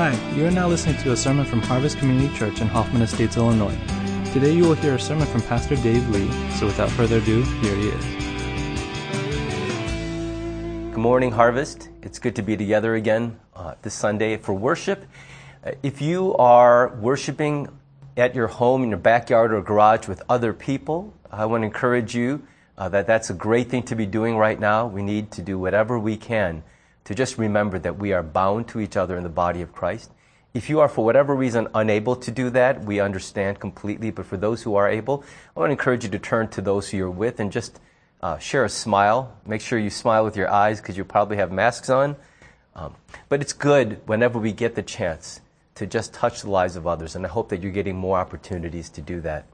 Hi, you are now listening to a sermon from Harvest Community Church in Hoffman Estates, Illinois. Today you will hear a sermon from Pastor Dave Lee, so without further ado, here he is. Good morning, Harvest. It's good to be together again uh, this Sunday for worship. Uh, if you are worshiping at your home, in your backyard or garage with other people, I want to encourage you uh, that that's a great thing to be doing right now. We need to do whatever we can to just remember that we are bound to each other in the body of Christ. If you are, for whatever reason, unable to do that, we understand completely. But for those who are able, I want to encourage you to turn to those who you're with and just uh, share a smile. Make sure you smile with your eyes because you probably have masks on. Um, but it's good whenever we get the chance to just touch the lives of others, and I hope that you're getting more opportunities to do that.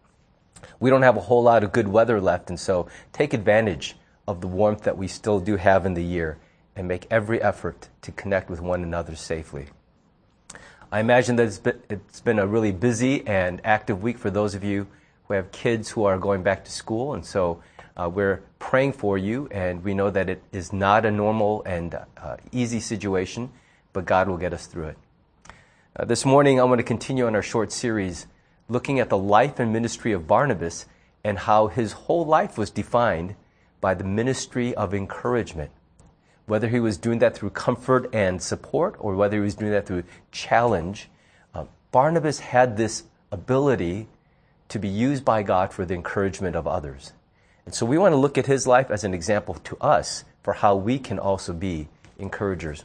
We don't have a whole lot of good weather left, and so take advantage of the warmth that we still do have in the year and make every effort to connect with one another safely. I imagine that it's been, a really busy and active week for those of you who have kids who are going back to school, and so uh, we're praying for you, and we know that it is not a normal and uh, easy situation, but God will get us through it. Uh, this morning, I want to continue on our short series looking at the life and ministry of Barnabas and how his whole life was defined by the ministry of encouragement. Whether he was doing that through comfort and support or whether he was doing that through challenge, uh, Barnabas had this ability to be used by God for the encouragement of others. And so we want to look at his life as an example to us for how we can also be encouragers.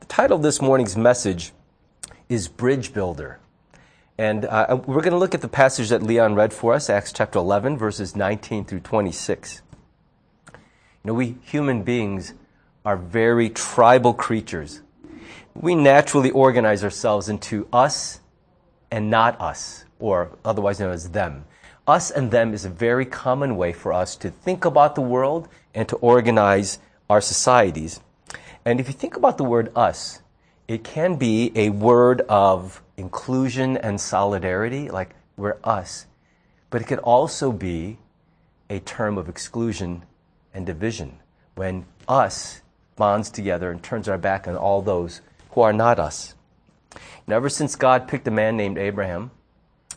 The title of this morning's message is Bridge Builder. And uh, we're going to look at the passage that Leon read for us, Acts chapter 11, verses 19 through 26. You know, we human beings are very tribal creatures. We naturally organize ourselves into us and not us, or otherwise known as them. Us and them is a very common way for us to think about the world and to organize our societies. And if you think about the word us, it can be a word of inclusion and solidarity, like we're us. But it could also be a term of exclusion and division when us bonds together and turns our back on all those who are not us. And ever since God picked a man named Abraham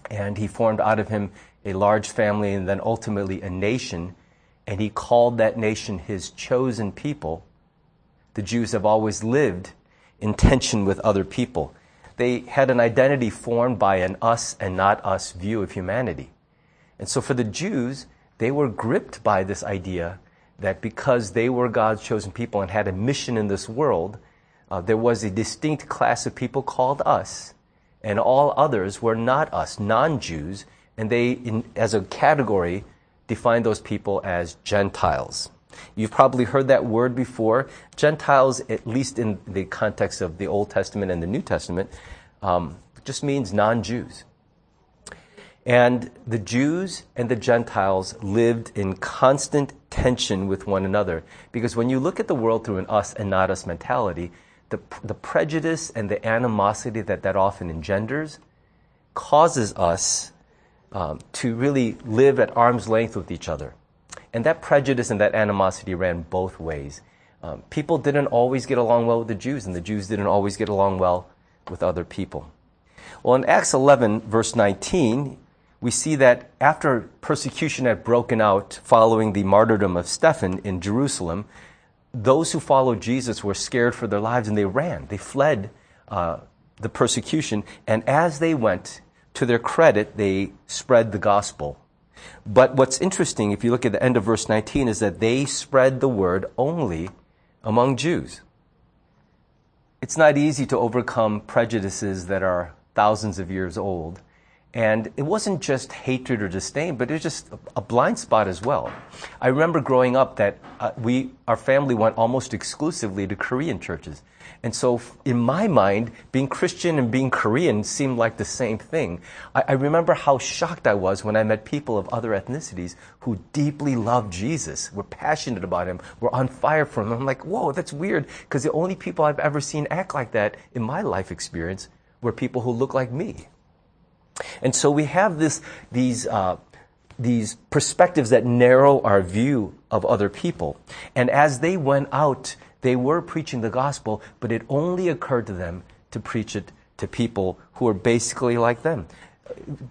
and he formed out of him a large family and then ultimately a nation, and he called that nation his chosen people, the Jews have always lived in tension with other people. They had an identity formed by an us and not us view of humanity. And so for the Jews, they were gripped by this idea that because they were God's chosen people and had a mission in this world, uh, there was a distinct class of people called us, and all others were not us, non Jews, and they, in, as a category, defined those people as Gentiles. You've probably heard that word before. Gentiles, at least in the context of the Old Testament and the New Testament, um, just means non Jews. And the Jews and the Gentiles lived in constant tension with one another. Because when you look at the world through an us and not us mentality, the, the prejudice and the animosity that that often engenders causes us um, to really live at arm's length with each other. And that prejudice and that animosity ran both ways. Um, people didn't always get along well with the Jews, and the Jews didn't always get along well with other people. Well, in Acts 11, verse 19, we see that after persecution had broken out following the martyrdom of Stephen in Jerusalem, those who followed Jesus were scared for their lives and they ran. They fled uh, the persecution. And as they went, to their credit, they spread the gospel. But what's interesting, if you look at the end of verse 19, is that they spread the word only among Jews. It's not easy to overcome prejudices that are thousands of years old. And it wasn't just hatred or disdain, but it was just a blind spot as well. I remember growing up that uh, we, our family went almost exclusively to Korean churches. And so, in my mind, being Christian and being Korean seemed like the same thing. I, I, remember how shocked I was when I met people of other ethnicities who deeply loved Jesus, were passionate about him, were on fire for him. I'm like, whoa, that's weird, because the only people I've ever seen act like that in my life experience were people who look like me. And so we have this, these, uh, these perspectives that narrow our view of other people. And as they went out they were preaching the gospel, but it only occurred to them to preach it to people who are basically like them.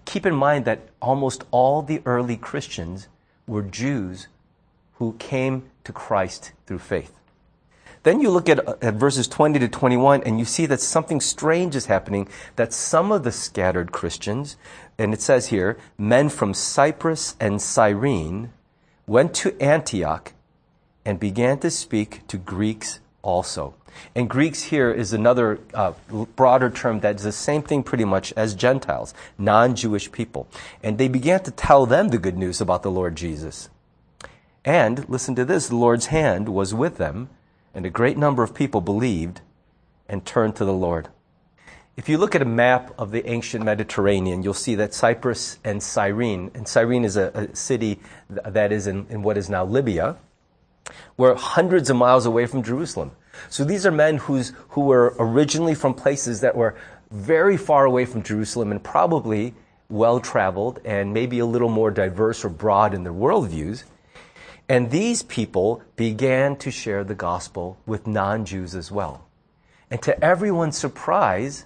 Keep in mind that almost all the early Christians were Jews who came to Christ through faith. Then you look at, at verses 20 to 21 and you see that something strange is happening, that some of the scattered Christians, and it says here, men from Cyprus and Cyrene, went to Antioch and began to speak to Greeks also. And Greeks here is another uh, broader term that is the same thing pretty much as Gentiles, non Jewish people. And they began to tell them the good news about the Lord Jesus. And listen to this the Lord's hand was with them and a great number of people believed and turned to the Lord. If you look at a map of the ancient Mediterranean, you'll see that Cyprus and Cyrene, and Cyrene is a, a city that is in, in what is now Libya, were hundreds of miles away from Jerusalem. So these are men who's, who were originally from places that were very far away from Jerusalem and probably well traveled and maybe a little more diverse or broad in their worldviews. And these people began to share the gospel with non Jews as well. And to everyone's surprise,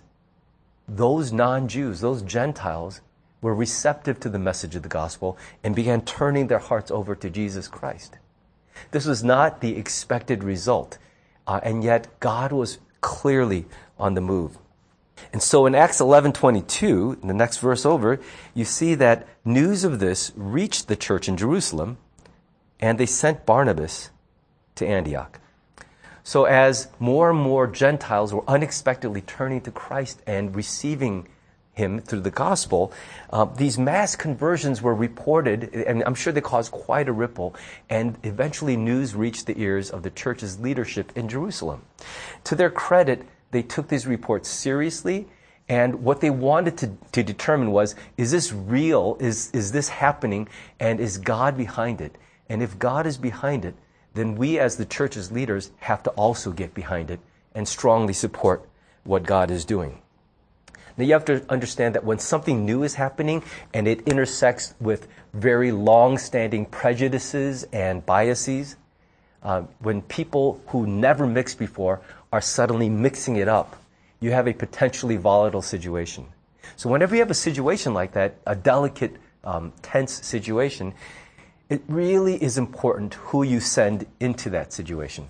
those non Jews, those Gentiles, were receptive to the message of the gospel and began turning their hearts over to Jesus Christ. This was not the expected result, uh, and yet God was clearly on the move. And so in Acts 11:22, the next verse over, you see that news of this reached the church in Jerusalem and they sent Barnabas to Antioch. So, as more and more Gentiles were unexpectedly turning to Christ and receiving him through the gospel, uh, these mass conversions were reported, and I'm sure they caused quite a ripple, and eventually news reached the ears of the church's leadership in Jerusalem. To their credit, they took these reports seriously, and what they wanted to, to determine was is this real? Is, is this happening? And is God behind it? And if God is behind it, then we as the church's leaders have to also get behind it and strongly support what God is doing. Now you have to understand that when something new is happening and it intersects with very long-standing prejudices and biases, uh, when people who never mixed before are suddenly mixing it up, you have a potentially volatile situation. So whenever you have a situation like that, a delicate, um, tense situation, it really is important who you send into that situation.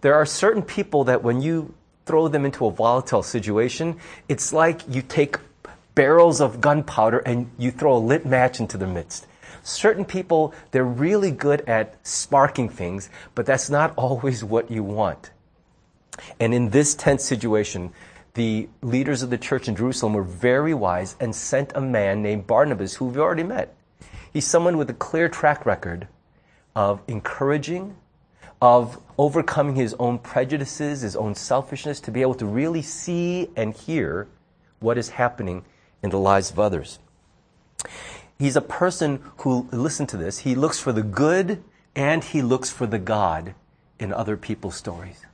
There are certain people that when you throw them into a volatile situation, it's like you take barrels of gunpowder and you throw a lit match into their midst. Certain people, they're really good at sparking things, but that's not always what you want. And in this tense situation, the leaders of the church in Jerusalem were very wise and sent a man named Barnabas, who we've already met. He's someone with a clear track record of encouraging, of overcoming his own prejudices, his own selfishness, to be able to really see and hear what is happening in the lives of others. He's a person who, listen to this, he looks for the good and he looks for the God in other people's stories.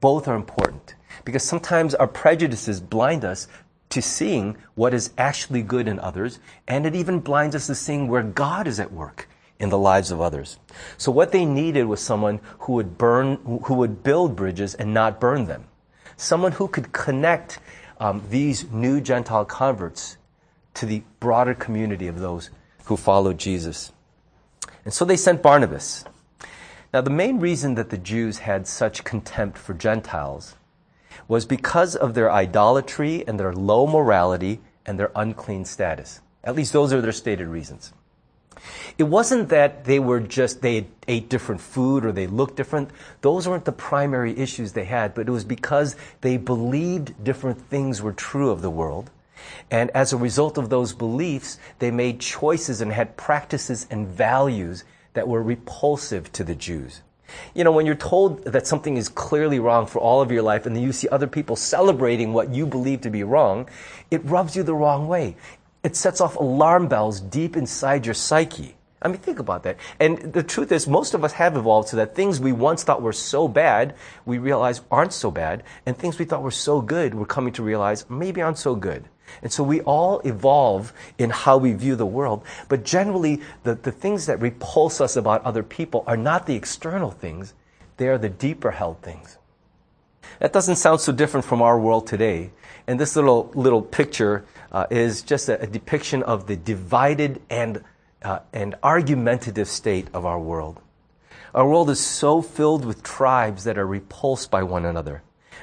Both are important because sometimes our prejudices blind us to seeing what is actually good in others, and it even blinds us to seeing where God is at work in the lives of others. So what they needed was someone who would burn, who would build bridges and not burn them. Someone who could connect um, these new Gentile converts to the broader community of those who followed Jesus. And so they sent Barnabas. Now, the main reason that the Jews had such contempt for Gentiles was because of their idolatry and their low morality and their unclean status. At least those are their stated reasons. It wasn't that they were just, they ate different food or they looked different. Those weren't the primary issues they had, but it was because they believed different things were true of the world. And as a result of those beliefs, they made choices and had practices and values that were repulsive to the Jews. You know, when you're told that something is clearly wrong for all of your life and then you see other people celebrating what you believe to be wrong, it rubs you the wrong way. It sets off alarm bells deep inside your psyche. I mean, think about that. And the truth is, most of us have evolved so that things we once thought were so bad, we realize aren't so bad, and things we thought were so good, we're coming to realize maybe aren't so good. And so we all evolve in how we view the world, but generally, the, the things that repulse us about other people are not the external things, they are the deeper held things. That doesn't sound so different from our world today. And this little, little picture uh, is just a, a, depiction of the divided and, uh, and argumentative state of our world. Our world is so filled with tribes that are repulsed by one another,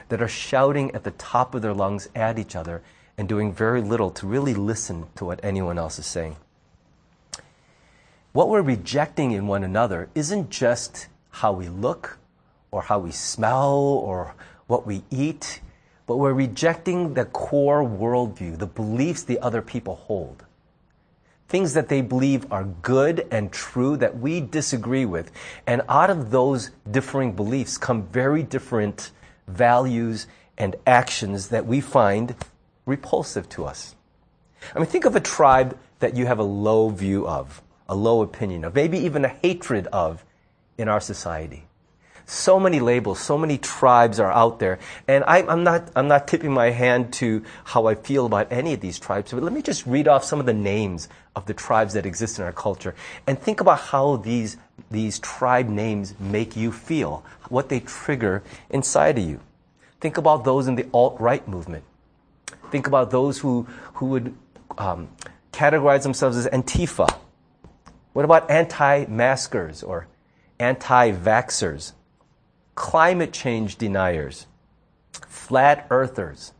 that are shouting at the top of their lungs at each other and doing very little to really listen to what anyone else is saying. What we're rejecting in one another isn't just how we look or how we smell or what we eat, but we're rejecting the core worldview, the beliefs the other people hold. Things that they believe are good and true that we disagree with. And out of those differing beliefs come very different values and actions that we find repulsive to us. I mean, think of a tribe that you have a low view of, a low opinion of, maybe even a hatred of in our society. So many labels, so many tribes are out there. And I, am not, I'm not tipping my hand to how I feel about any of these tribes, but let me just read off some of the names of the tribes that exist in our culture and think about how these, these tribe names make you feel, what they trigger inside of you. Think about those in the alt right movement. Think about those who, who would um, categorize themselves as Antifa. What about anti maskers or anti vaxxers? Climate change deniers, flat earthers,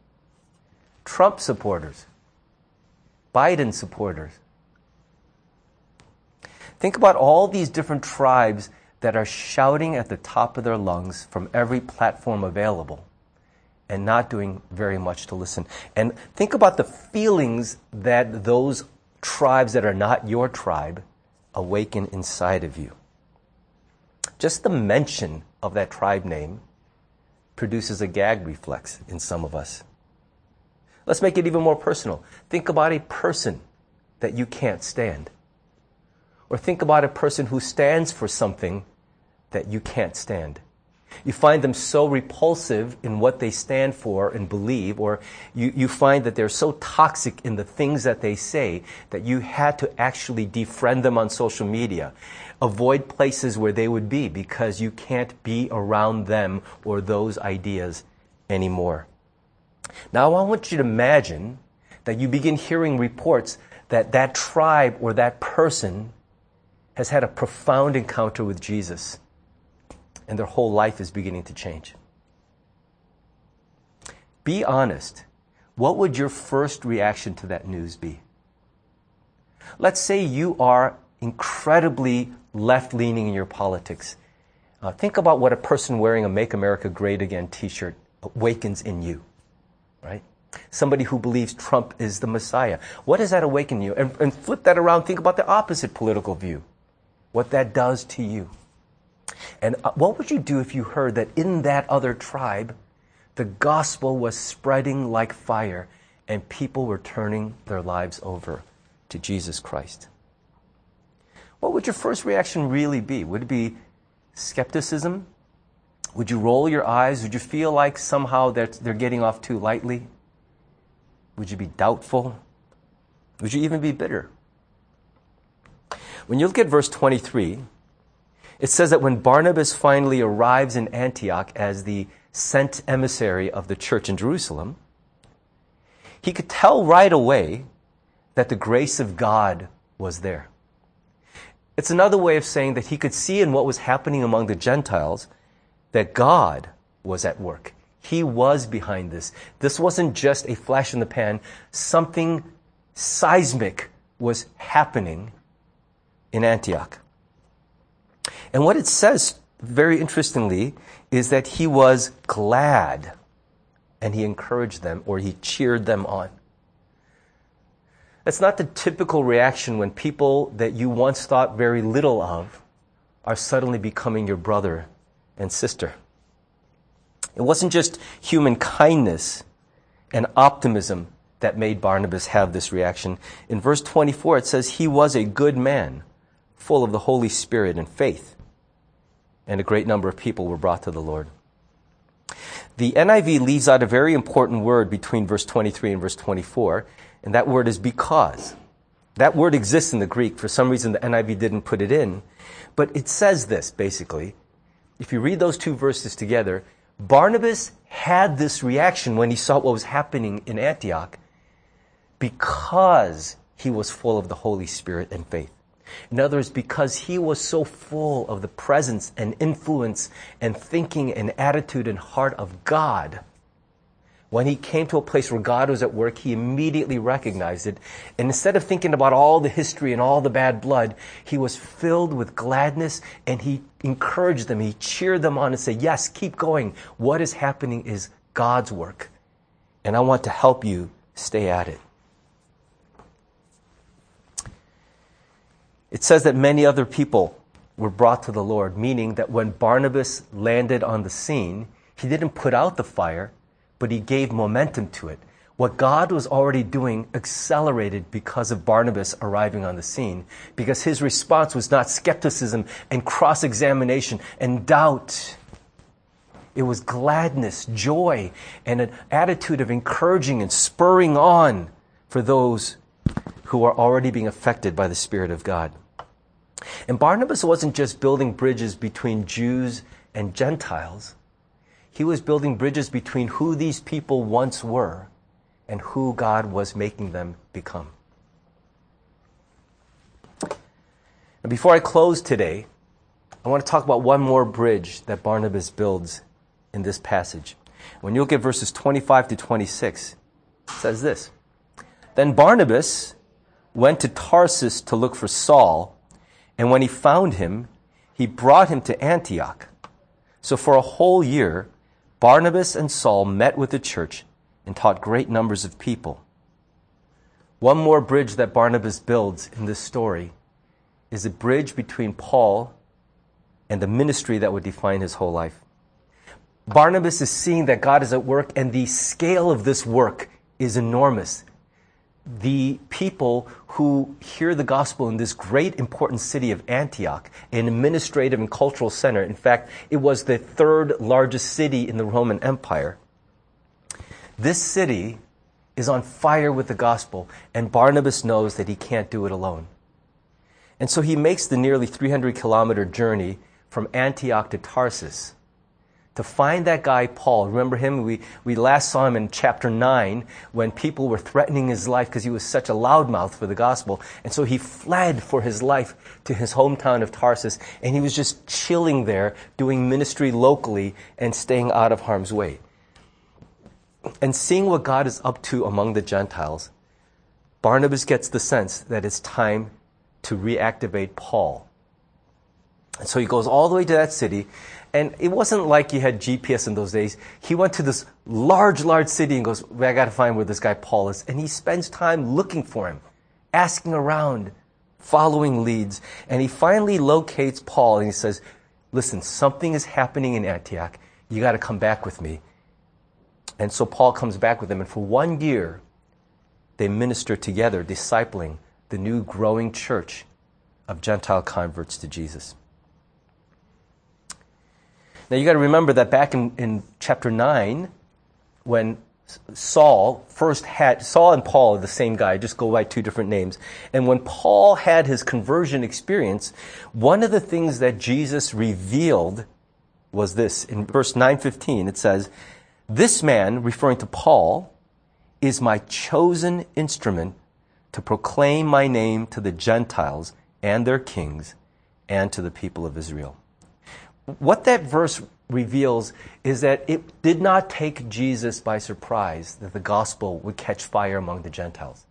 Trump supporters, Biden supporters. Think about all these different tribes that are shouting at the top of their lungs from every platform available and not doing very much to listen. And think about the feelings that those tribes that are not your tribe awaken inside of you. Just the mention of that tribe name produces a gag reflex in some of us. Let's make it even more personal. Think about a person that you can't stand. Or think about a person who stands for something that you can't stand. You find them so repulsive in what they stand for and believe, or you, you find that they're so toxic in the things that they say that you had to actually defriend them on social media. Avoid places where they would be because you can't be around them or those ideas anymore. Now, I want you to imagine that you begin hearing reports that that tribe or that person has had a profound encounter with Jesus and their whole life is beginning to change. Be honest. What would your first reaction to that news be? Let's say you are incredibly left leaning in your politics. Uh, think about what a person wearing a Make America Great Again t shirt awakens in you, right? Somebody who believes Trump is the Messiah. What does that awaken you? And, and flip that around, think about the opposite political view. What that does to you. And uh, what would you do if you heard that in that other tribe, the gospel was spreading like fire and people were turning their lives over to Jesus Christ? What would your first reaction really be? Would it be skepticism? Would you roll your eyes? Would you feel like somehow they're, they're getting off too lightly? Would you be doubtful? Would you even be bitter? When you look at verse 23, it says that when Barnabas finally arrives in Antioch as the sent emissary of the church in Jerusalem, he could tell right away that the grace of God was there. It's another way of saying that he could see in what was happening among the Gentiles that God was at work. He was behind this. This wasn't just a flash in the pan. Something seismic was happening in Antioch. And what it says, very interestingly, is that he was glad and he encouraged them or he cheered them on. That's not the typical reaction when people that you once thought very little of are suddenly becoming your brother and sister. It wasn't just human kindness and optimism that made Barnabas have this reaction. In verse 24, it says, He was a good man, full of the Holy Spirit and faith and a great number of people were brought to the Lord. The NIV leaves out a very important word between verse 23 and verse 24, and that word is because. That word exists in the Greek. For some reason, the NIV didn't put it in. But it says this, basically. If you read those two verses together, Barnabas had this reaction when he saw what was happening in Antioch because he was full of the Holy Spirit and faith. In other words, because he was so full of the presence and influence and thinking and attitude and heart of God, when he came to a place where God was at work, he immediately recognized it. And instead of thinking about all the history and all the bad blood, he was filled with gladness and he encouraged them. He cheered them on and said, Yes, keep going. What is happening is God's work. And I want to help you stay at it. It says that many other people were brought to the Lord, meaning that when Barnabas landed on the scene, he didn't put out the fire, but he gave momentum to it. What God was already doing accelerated because of Barnabas arriving on the scene, because his response was not skepticism and cross examination and doubt. It was gladness, joy, and an attitude of encouraging and spurring on for those who are already being affected by the Spirit of God. And Barnabas wasn't just building bridges between Jews and Gentiles. He was building bridges between who these people once were and who God was making them become. Now, before I close today, I want to talk about one more bridge that Barnabas builds in this passage. When you look at verses 25 to 26, it says this Then Barnabas went to Tarsus to look for Saul and when he found him, he brought him to Antioch. So for a whole year, Barnabas and Saul met with the church and taught great numbers of people. One more bridge that Barnabas builds in this story is a bridge between Paul and the ministry that would define his whole life. Barnabas is seeing that God is at work and the scale of this work is enormous the people who hear the gospel in this great important city of Antioch, an administrative and cultural center. In fact, it was the third largest city in the Roman Empire. This city is on fire with the gospel, and Barnabas knows that he can't do it alone. And so he makes the nearly 300 kilometer journey from Antioch to Tarsus to find that guy Paul. Remember him? We, we last saw him in chapter 9 when people were threatening his life because he was such a loudmouth for the gospel. And so he fled for his life to his hometown of Tarsus and he was just chilling there, doing ministry locally and staying out of harm's way. And seeing what God is up to among the Gentiles, Barnabas gets the sense that it's time to reactivate Paul. And so he goes all the way to that city and it wasn't like you had GPS in those days. He went to this large, large city and goes, I got to find where this guy Paul is. And he spends time looking for him, asking around, following leads. And he finally locates Paul and he says, listen, something is happening in Antioch. You got to come back with me. And so Paul comes back with him. And for one year, they minister together, discipling the new growing church of Gentile converts to Jesus. Now you got to remember that back in, in chapter 9, when Saul first had, Saul and Paul are the same guy, just go by two different names. And when Paul had his conversion experience, one of the things that Jesus revealed was this. In verse 915, it says, This man, referring to Paul, is my chosen instrument to proclaim my name to the Gentiles and their kings and to the people of Israel what that verse reveals is that it did not take Jesus by surprise that the gospel would catch fire among the Gentiles.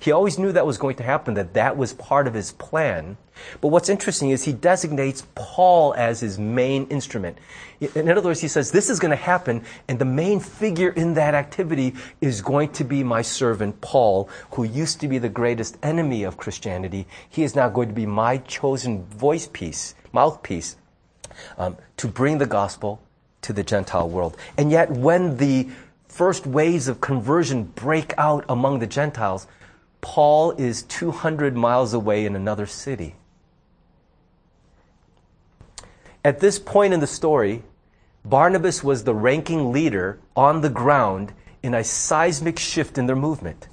He always knew that was going to happen, that that was part of his plan. But what's interesting is he designates Paul as his main instrument. In other words, he says, this is going to happen, and the main figure in that activity is going to be my servant Paul, who used to be the greatest enemy of Christianity. He is now going to be my chosen voice piece, mouthpiece um, to bring the gospel to the Gentile world. And yet, when the first waves of conversion break out among the Gentiles, Paul is 200 miles away in another city. At this point in the story, Barnabas was the ranking leader on the ground in a seismic shift in their movement.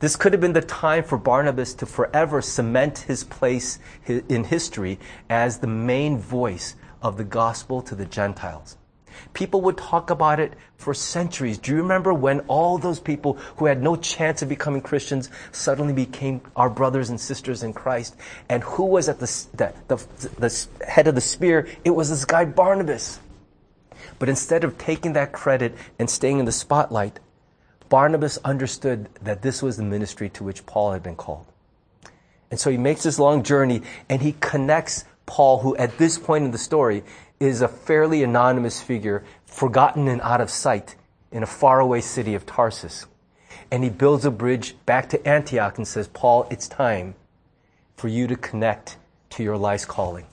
This could have been the time for Barnabas to forever cement his place in history as the main voice of the gospel to the Gentiles. People would talk about it for centuries. Do you remember when all those people who had no chance of becoming Christians suddenly became our brothers and sisters in Christ? And who was at the, the, the, the head of the spear? It was this guy Barnabas. But instead of taking that credit and staying in the spotlight, Barnabas understood that this was the ministry to which Paul had been called. And so he makes this long journey and he connects Paul, who at this point in the story is a fairly anonymous figure, forgotten and out of sight in a faraway city of Tarsus. And he builds a bridge back to Antioch and says, Paul, it's time for you to connect to your life's calling.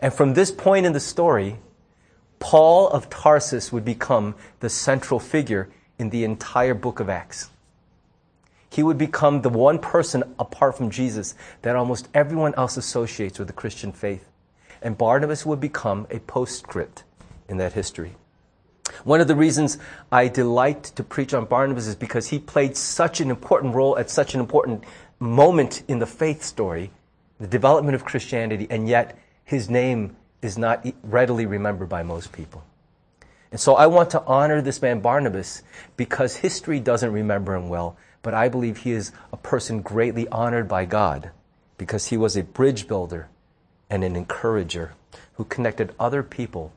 And from this point in the story, Paul of Tarsus would become the central figure in the entire book of Acts. He would become the one person apart from Jesus that almost everyone else associates with the Christian faith and Barnabas would become a postscript in that history. One of the reasons I delight to preach on Barnabas is because he played such an important role at such an important moment in the faith story, the development of Christianity, and yet his name is not readily remembered by most people. And so I want to honor this man Barnabas because history doesn't remember him well, but I believe he is a person greatly honored by God because he was a bridge builder and an encourager who connected other people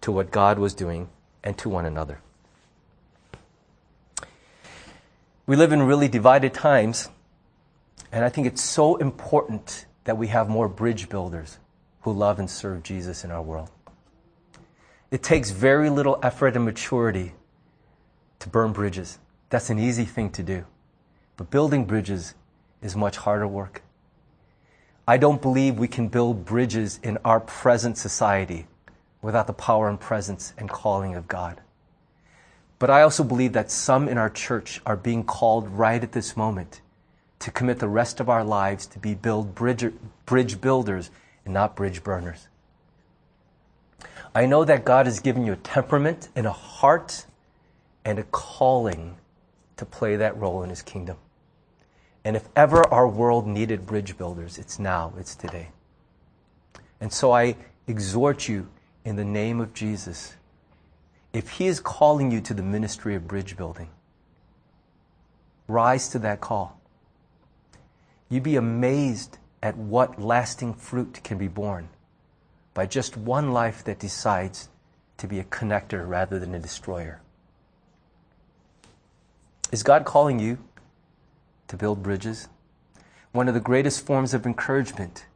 to what God was doing and to one another. We live in really divided times, and I think it's so important that we have more bridge builders who love and serve Jesus in our world. It takes very little effort and maturity to burn bridges. That's an easy thing to do. But building bridges is much harder work. I don't believe we can build bridges in our present society without the power and presence and calling of God. But I also believe that some in our church are being called right at this moment to commit the rest of our lives to be build bridge, bridge builders and not bridge burners. I know that God has given you a temperament and a heart and a calling to play that role in His kingdom. And if ever our world needed bridge builders, it's now, it's today. And so I exhort you in the name of Jesus. If He is calling you to the ministry of bridge building, rise to that call. You'd be amazed at what lasting fruit can be borne by just one life that decides to be a connector rather than a destroyer. Is God calling you to build bridges. One of the greatest forms of encouragement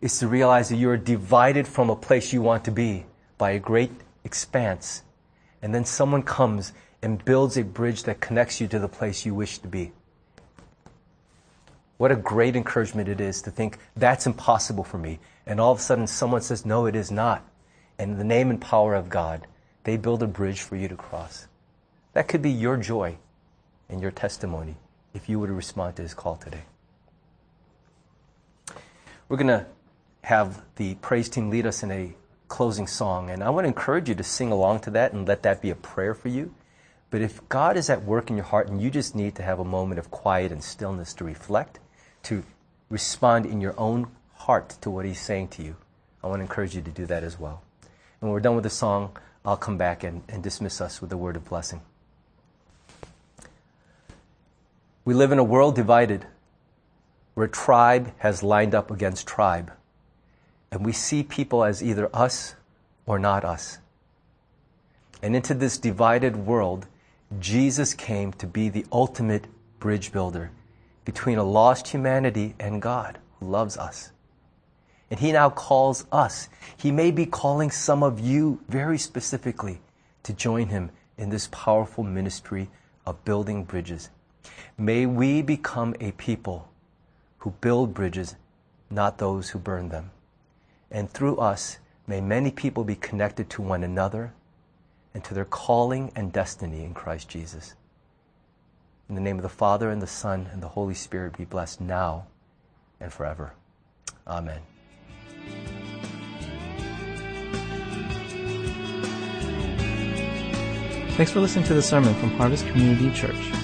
is to realize that you are divided from a place you want to be by a great expanse. And then someone comes and builds a bridge that connects you to the place you wish to be. What a great encouragement it is to think that's impossible for me. And all of a sudden someone says, no, it is not. And in the name and power of God, they build a bridge for you to cross. That could be your joy and your testimony if you would respond to his call today. We're going to have the praise team lead us in a closing song, and I want to encourage you to sing along to that and let that be a prayer for you. But if God is at work in your heart and you just need to have a moment of quiet and stillness to reflect, to respond in your own heart to what He's saying to you, I want to encourage you to do that as well. And when we're done with the song, I'll come back and, and dismiss us with a word of blessing. We live in a world divided where tribe has lined up against tribe. And we see people as either us or not us. And into this divided world, Jesus came to be the ultimate bridge builder between a lost humanity and God who loves us. And he now calls us. He may be calling some of you very specifically to join him in this powerful ministry of building bridges. May we become a people who build bridges, not those who burn them. And through us, may many people be connected to one another and to their calling and destiny in Christ Jesus. In the name of the Father, and the Son, and the Holy Spirit be blessed now and forever. Amen. Thanks for listening to the sermon from Harvest Community Church.